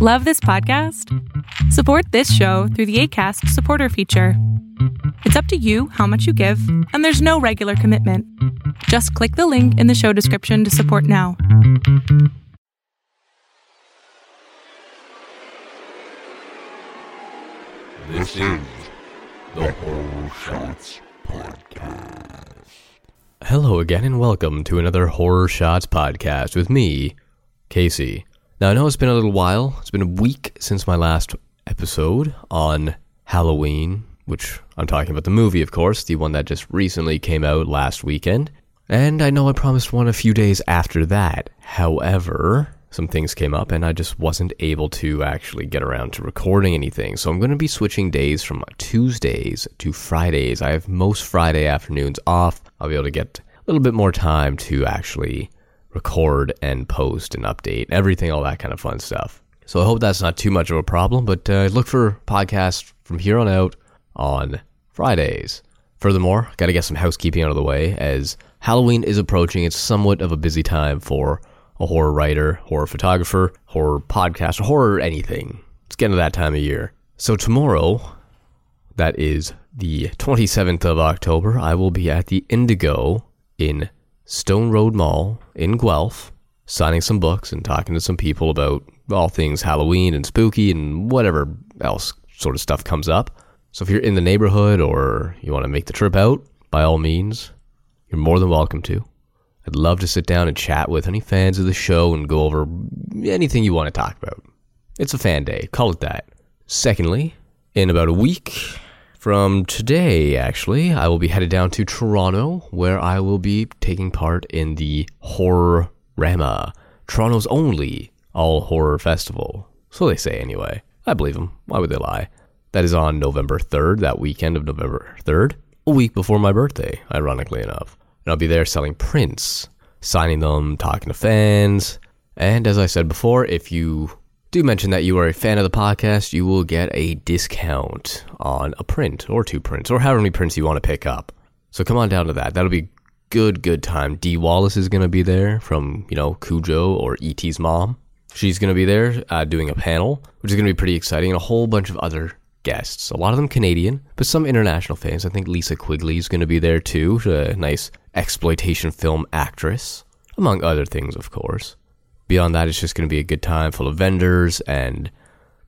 Love this podcast? Support this show through the ACAST supporter feature. It's up to you how much you give, and there's no regular commitment. Just click the link in the show description to support now. This is the Horror Shots Podcast. Hello again, and welcome to another Horror Shots podcast with me, Casey. Now, I know it's been a little while. It's been a week since my last episode on Halloween, which I'm talking about the movie, of course, the one that just recently came out last weekend. And I know I promised one a few days after that. However, some things came up and I just wasn't able to actually get around to recording anything. So I'm going to be switching days from Tuesdays to Fridays. I have most Friday afternoons off. I'll be able to get a little bit more time to actually record and post and update everything, all that kind of fun stuff. So I hope that's not too much of a problem, but uh, look for podcasts from here on out on Fridays. Furthermore, got to get some housekeeping out of the way as Halloween is approaching. It's somewhat of a busy time for a horror writer, horror photographer, horror podcast, horror anything. It's getting to that time of year. So tomorrow, that is the 27th of October, I will be at the Indigo in Stone Road Mall in Guelph, signing some books and talking to some people about all things Halloween and spooky and whatever else sort of stuff comes up. So if you're in the neighborhood or you want to make the trip out, by all means, you're more than welcome to. I'd love to sit down and chat with any fans of the show and go over anything you want to talk about. It's a fan day, call it that. Secondly, in about a week from today, actually, I will be headed down to Toronto where I will be taking part in the Horror Rama, Toronto's only all horror festival. So they say anyway. I believe them. Why would they lie? That is on November 3rd, that weekend of November 3rd, a week before my birthday, ironically enough. And I'll be there selling prints, signing them, talking to fans. And as I said before, if you do mention that you are a fan of the podcast, you will get a discount on a print or two prints or however many prints you want to pick up. So come on down to that. That'll be good, good time. Dee Wallace is going to be there from, you know, Cujo or E.T.'s mom. She's going to be there uh, doing a panel, which is going to be pretty exciting, and a whole bunch of other guests. A lot of them Canadian, but some international fans. I think Linnea Quigley is going to be there too, a nice exploitation film actress, among other things, of course. Beyond that, it's just going to be a good time full of vendors and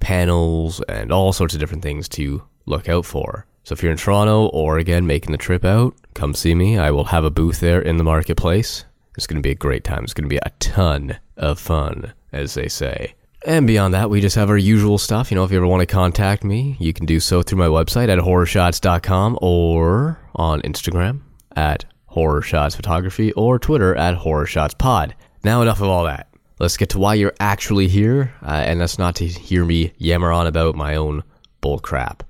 panels and all sorts of different things to look out for. So if you're in Toronto or again making the trip out, come see me. I will have a booth there in the marketplace. It's going to be a great time. It's going to be a ton of fun, as they say. And beyond that, we just have our usual stuff. You know, if you ever want to contact me, you can do so through my website at horrorshots.com or on Instagram at horrorshots photography or Twitter at horrorshotspod. Now, enough of all that. Let's get to why you're actually here, uh, and that's not to hear me yammer on about my own bull crap.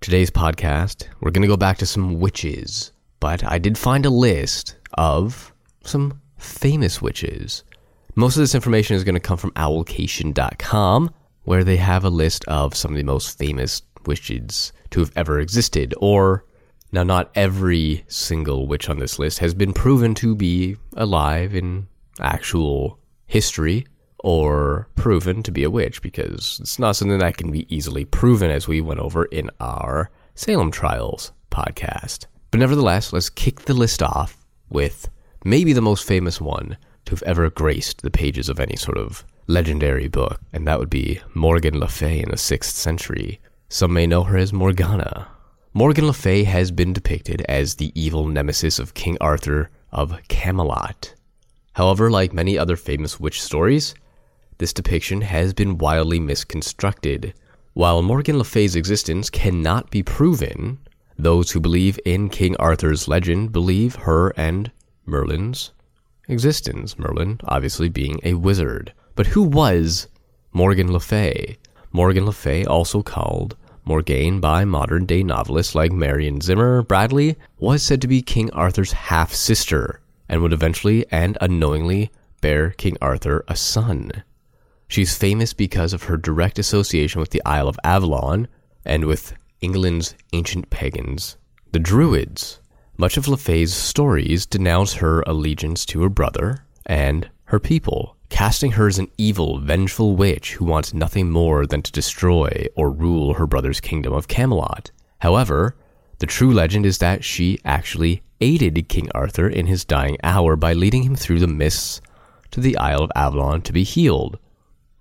Today's podcast, we're going to go back to some witches, but I did find a list of some famous witches. Most of this information is going to come from owlcation.com, where they have a list of some of the most famous witches to have ever existed. Or, now, not every single witch on this list has been proven to be alive in actual history or proven to be a witch because it's not something that can be easily proven as we went over in our Salem Trials podcast. But nevertheless, let's kick the list off with maybe the most famous one to have ever graced the pages of any sort of legendary book, and that would be Morgan Le Fay in the 6th century. Some may know her as Morgana. Morgan Le Fay has been depicted as the evil nemesis of King Arthur of Camelot. However, like many other famous witch stories, this depiction has been wildly misconstructed. While Morgan Le Fay's existence cannot be proven, those who believe in King Arthur's legend believe her and Merlin's existence. Merlin, obviously, being a wizard. But who was Morgan Le Fay? Morgan Le Fay, also called Morgane by modern day novelists like Marion Zimmer Bradley, was said to be King Arthur's half sister and would eventually and unknowingly bear King Arthur a son. She's famous because of her direct association with the Isle of Avalon and with England's ancient pagans, the Druids. Much of Le Fay's stories denounce her allegiance to her brother and her people, casting her as an evil, vengeful witch who wants nothing more than to destroy or rule her brother's kingdom of Camelot. However, the true legend is that she actually aided King Arthur in his dying hour by leading him through the mists to the Isle of Avalon to be healed.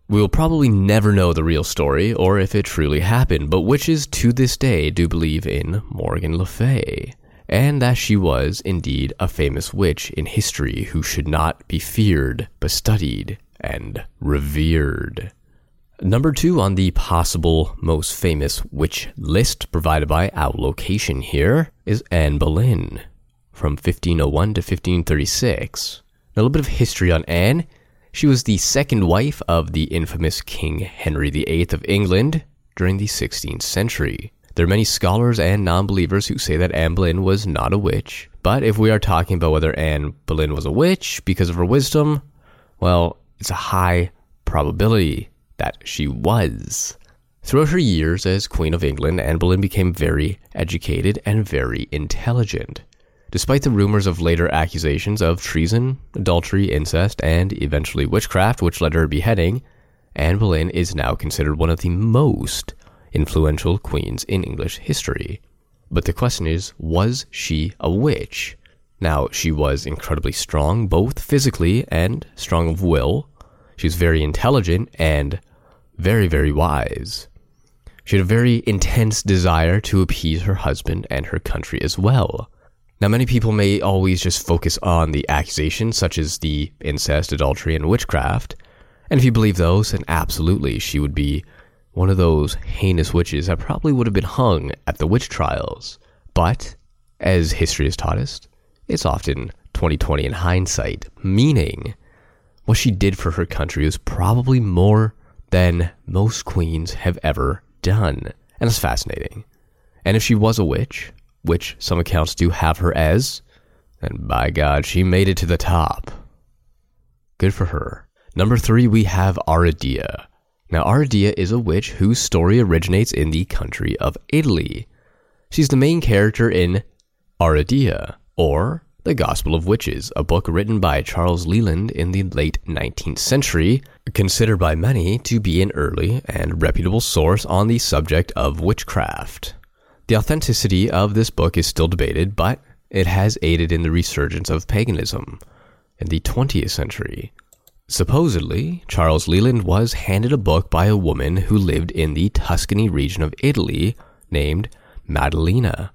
We will probably never know the real story or if it truly happened, but witches to this day do believe in Morgan Le Fay, and that she was indeed a famous witch in history who should not be feared, but studied and revered. Number two on the possible most famous witch list provided by Owlcation here is Anne Boleyn from 1501 to 1536. A little bit of history on Anne. She was the second wife of the infamous King Henry VIII of England during the 16th century. There are many scholars and non believers who say that Anne Boleyn was not a witch, but if we are talking about whether Anne Boleyn was a witch because of her wisdom, well, it's a high probability that she was. Throughout her years as Queen of England, Anne Boleyn became very educated and very intelligent. Despite the rumors of later accusations of treason, adultery, incest, and eventually witchcraft, which led to her beheading, Anne Boleyn is now considered one of the most influential queens in English history. But the question is, was she a witch? Now, she was incredibly strong, both physically and strong of will. She was very intelligent and very, very wise. She had a very intense desire to appease her husband and her country as well. Now, many people may always just focus on the accusations, such as the incest, adultery, and witchcraft. And if you believe those, then absolutely she would be one of those heinous witches that probably would have been hung at the witch trials. But, as history has taught us, it's often 2020 in hindsight, meaning what she did for her country was probably more than most queens have ever done. And it's fascinating. And if she was a witch, which some accounts do have her as, then by God, she made it to the top. Good for her. Number three, we have Aradia. Now, Aradia is a witch whose story originates in the country of Italy. She's the main character in Aradia, or The Gospel of Witches, a book written by Charles Leland in the late 19th century, considered by many to be an early and reputable source on the subject of witchcraft. The authenticity of this book is still debated, but it has aided in the resurgence of paganism in the 20th century. Supposedly, Charles Leland was handed a book by a woman who lived in the Tuscany region of Italy named Madalena.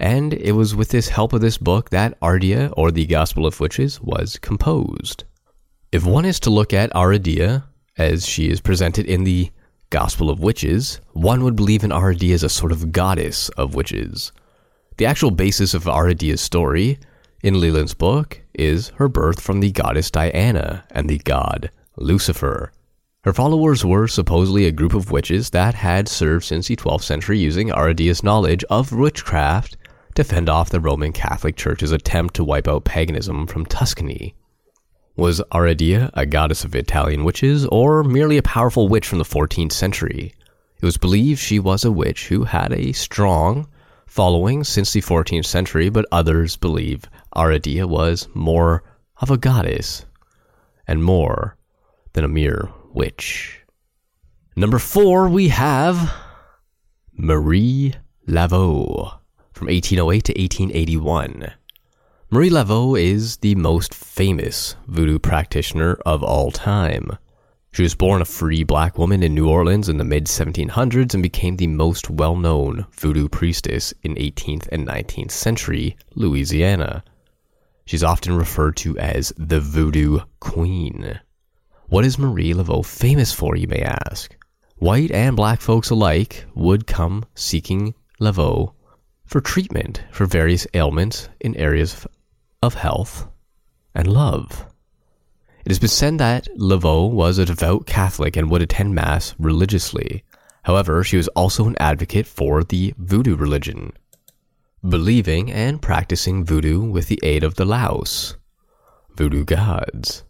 And it was with this help of this book that Aradia, or the Gospel of Witches, was composed. If one is to look at Aradia as she is presented in the Gospel of Witches, one would believe in Aradia as a sort of goddess of witches. The actual basis of Aradia's story in Leland's book is her birth from the goddess Diana and the god Lucifer. Her followers were supposedly a group of witches that had served since the 12th century using Aradia's knowledge of witchcraft to fend off the Roman Catholic Church's attempt to wipe out paganism from Tuscany. Was Aradia a goddess of Italian witches, or merely a powerful witch from the 14th century? It was believed she was a witch who had a strong following since the 14th century, but others believe Aradia was more of a goddess and more than a mere witch. Number four, we have Marie Laveau from 1808 to 1881. Marie Laveau is the most famous voodoo practitioner of all time. She was born a free black woman in New Orleans in the mid 1700s and became the most well known voodoo priestess in 18th and 19th century Louisiana. She's often referred to as the Voodoo Queen. What is Marie Laveau famous for, you may ask? White and black folks alike would come seeking Laveau for treatment for various ailments in areas of health and love. It has been said that Laveau was a devout Catholic and would attend Mass religiously. However, she was also an advocate for the voodoo religion, believing and practicing voodoo with the aid of the Loas, voodoo gods,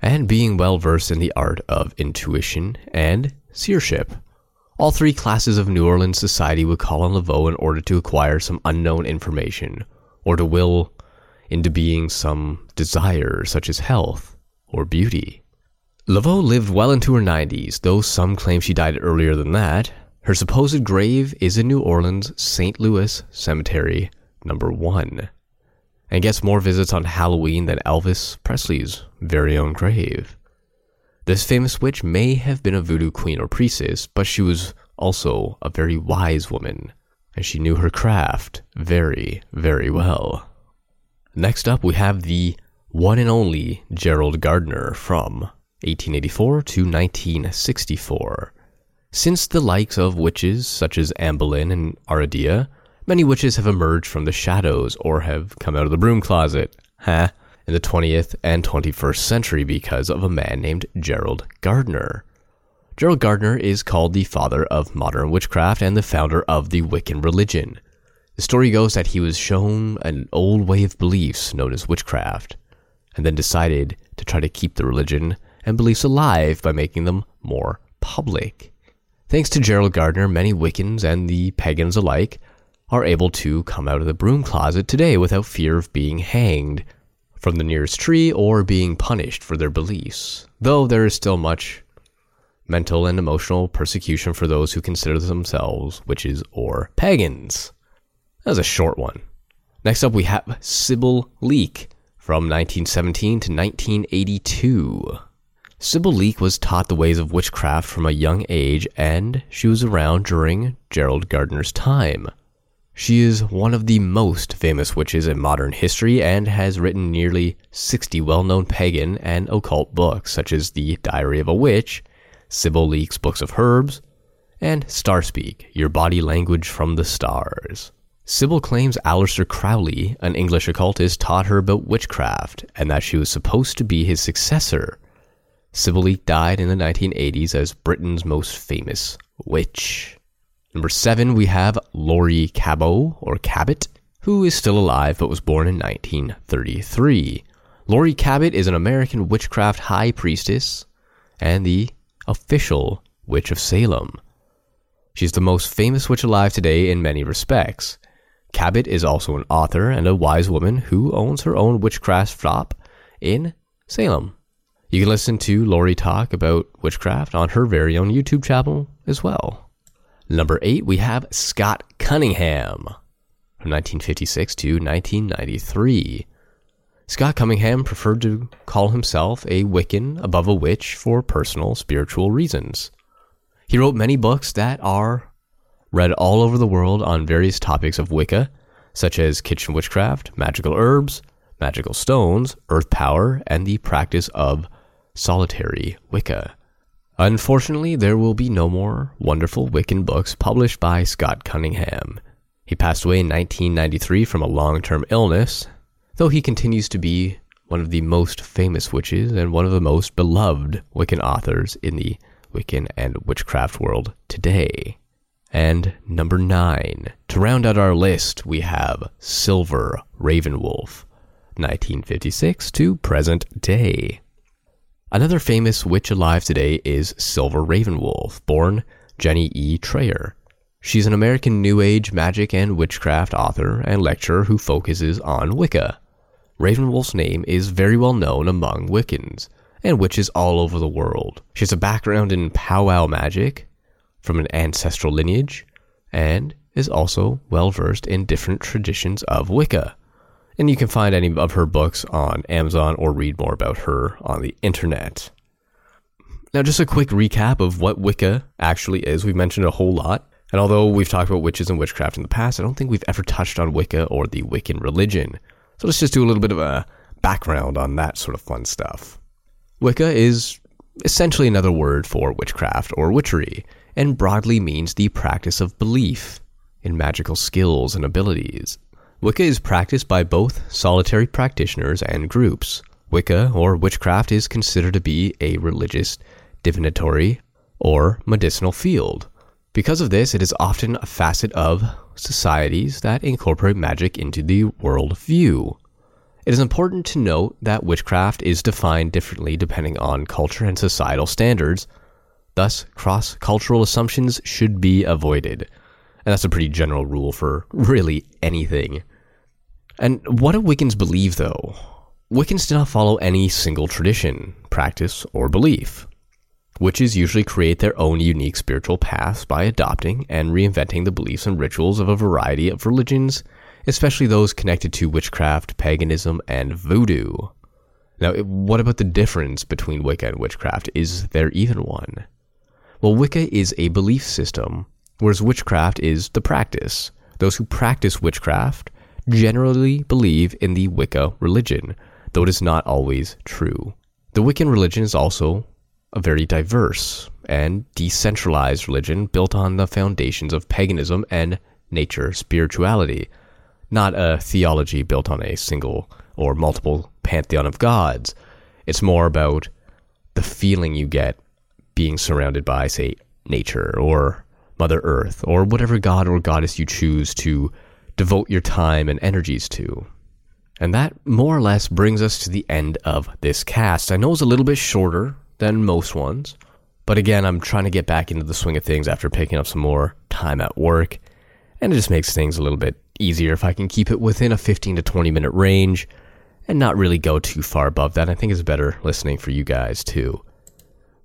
and being well versed in the art of intuition and seership. All three classes of New Orleans society would call on Laveau in order to acquire some unknown information or to will into being some desire such as health or beauty. Laveau lived well into her 90s, though some claim she died earlier than that. Her supposed grave is in New Orleans' St. Louis Cemetery, number one, and gets more visits on Halloween than Elvis Presley's very own grave. This famous witch may have been a voodoo queen or priestess, but she was also a very wise woman, and she knew her craft very, very well. Next up, we have the one and only Gerald Gardner from 1884 to 1964. Since the likes of witches such as Anne Boleyn and Aradia, many witches have emerged from the shadows or have come out of the broom closet. Huh? In the 20th and 21st century because of a man named Gerald Gardner. Gerald Gardner is called the father of modern witchcraft and the founder of the Wiccan religion. The story goes that he was shown an old way of beliefs known as witchcraft, and then decided to try to keep the religion and beliefs alive by making them more public. Thanks to Gerald Gardner, many Wiccans and the pagans alike are able to come out of the broom closet today without fear of being hanged from the nearest tree or being punished for their beliefs, though there is still much mental and emotional persecution for those who consider themselves witches or pagans. That was a short one. Next up, we have Sybil Leek from 1917 to 1982. Sybil Leek was taught the ways of witchcraft from a young age, and she was around during Gerald Gardner's time. She is one of the most famous witches in modern history and has written nearly 60 well known pagan and occult books, such as The Diary of a Witch, Sybil Leek's Books of Herbs, and Starspeak Your Body Language from the Stars. Sybil claims Aleister Crowley, an English occultist, taught her about witchcraft and that she was supposed to be his successor. Sybil Leek died in the 1980s as Britain's most famous witch. Number seven, we have Laurie Cabot, or Cabot, who is still alive but was born in 1933. Laurie Cabot is an American witchcraft high priestess and the official Witch of Salem. She's the most famous witch alive today in many respects. Cabot is also an author and a wise woman who owns her own witchcraft shop in Salem. You can listen to Laurie talk about witchcraft on her very own YouTube channel as well. Number eight, we have Scott Cunningham from 1956 to 1993. Scott Cunningham preferred to call himself a Wiccan above a witch for personal spiritual reasons. He wrote many books that are read all over the world on various topics of Wicca, such as kitchen witchcraft, magical herbs, magical stones, earth power, and the practice of solitary Wicca. Unfortunately, there will be no more wonderful Wiccan books published by Scott Cunningham. He passed away in 1993 from a long term illness, though he continues to be one of the most famous witches and one of the most beloved Wiccan authors in the Wiccan and witchcraft world today. And number nine, to round out our list, we have Silver Ravenwolf, 1956 to present day. Another famous witch alive today is Silver Ravenwolf, born Jenny E. Trayer. She's an American New Age magic and witchcraft author and lecturer who focuses on Wicca. Ravenwolf's name is very well known among Wiccans and witches all over the world. She has a background in powwow magic from an ancestral lineage and is also well versed in different traditions of Wicca. And you can find any of her books on Amazon or read more about her on the internet. Now, just a quick recap of what Wicca actually is. We've mentioned a whole lot. And although we've talked about witches and witchcraft in the past, I don't think we've ever touched on Wicca or the Wiccan religion. So let's just do a little bit of a background on that sort of fun stuff. Wicca is essentially another word for witchcraft or witchery, and broadly means the practice of belief in magical skills and abilities. Wicca is practiced by both solitary practitioners and groups. Wicca, or witchcraft, is considered to be a religious, divinatory, or medicinal field. Because of this, it is often a facet of societies that incorporate magic into the world view. It is important to note that witchcraft is defined differently depending on culture and societal standards. Thus, cross cultural assumptions should be avoided. And that's a pretty general rule for really anything. And what do Wiccans believe, though? Wiccans do not follow any single tradition, practice, or belief. Witches usually create their own unique spiritual paths by adopting and reinventing the beliefs and rituals of a variety of religions, especially those connected to witchcraft, paganism, and voodoo. Now, what about the difference between Wicca and witchcraft? Is there even one? Well, Wicca is a belief system, whereas witchcraft is the practice. Those who practice witchcraft generally believe in the Wicca religion, though it is not always true. The Wiccan religion is also a very diverse and decentralized religion built on the foundations of paganism and nature spirituality, not a theology built on a single or multiple pantheon of gods. It's more about the feeling you get being surrounded by, say, nature or Mother Earth or whatever god or goddess you choose to devote your time and energies to. And that more or less brings us to the end of this cast. I know it's a little bit shorter than most ones, but again, I'm trying to get back into the swing of things after picking up some more time at work, and it just makes things a little bit easier if I can keep it within a 15 to 20 minute range and not really go too far above that. I think it's better listening for you guys too.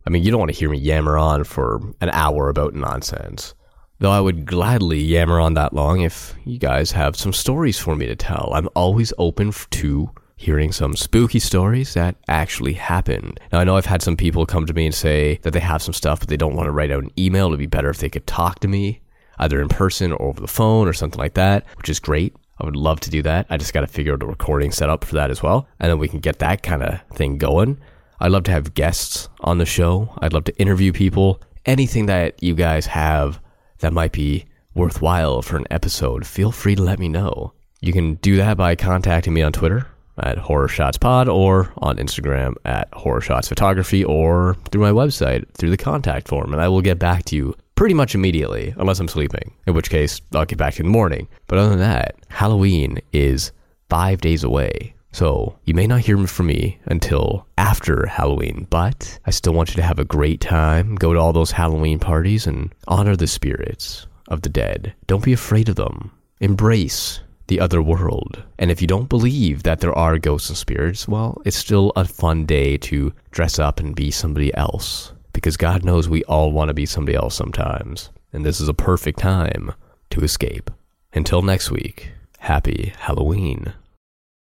I mean, you don't want to hear me yammer on for an hour about nonsense. Though I would gladly yammer on that long if you guys have some stories for me to tell. I'm always open to hearing some spooky stories that actually happened. Now, I know I've had some people come to me and say that they have some stuff, but they don't want to write out an email. It'd be better if they could talk to me, either in person or over the phone or something like that, which is great. I would love to do that. I just got to figure out a recording setup for that as well. And then we can get that kind of thing going. I'd love to have guests on the show. I'd love to interview people. Anything that you guys have that might be worthwhile for an episode, feel free to let me know. You can do that by contacting me on Twitter at Horror Shots Pod or on Instagram at Horror Shots Photography or through my website through the contact form, and I will get back to you pretty much immediately, unless I'm sleeping, in which case I'll get back in the morning. But other than that, Halloween is five days away. So you may not hear from me until after Halloween, but I still want you to have a great time. Go to all those Halloween parties and honor the spirits of the dead. Don't be afraid of them. Embrace the other world. And if you don't believe that there are ghosts and spirits, well, it's still a fun day to dress up and be somebody else. Because God knows we all want to be somebody else sometimes. And this is a perfect time to escape. Until next week, happy Halloween.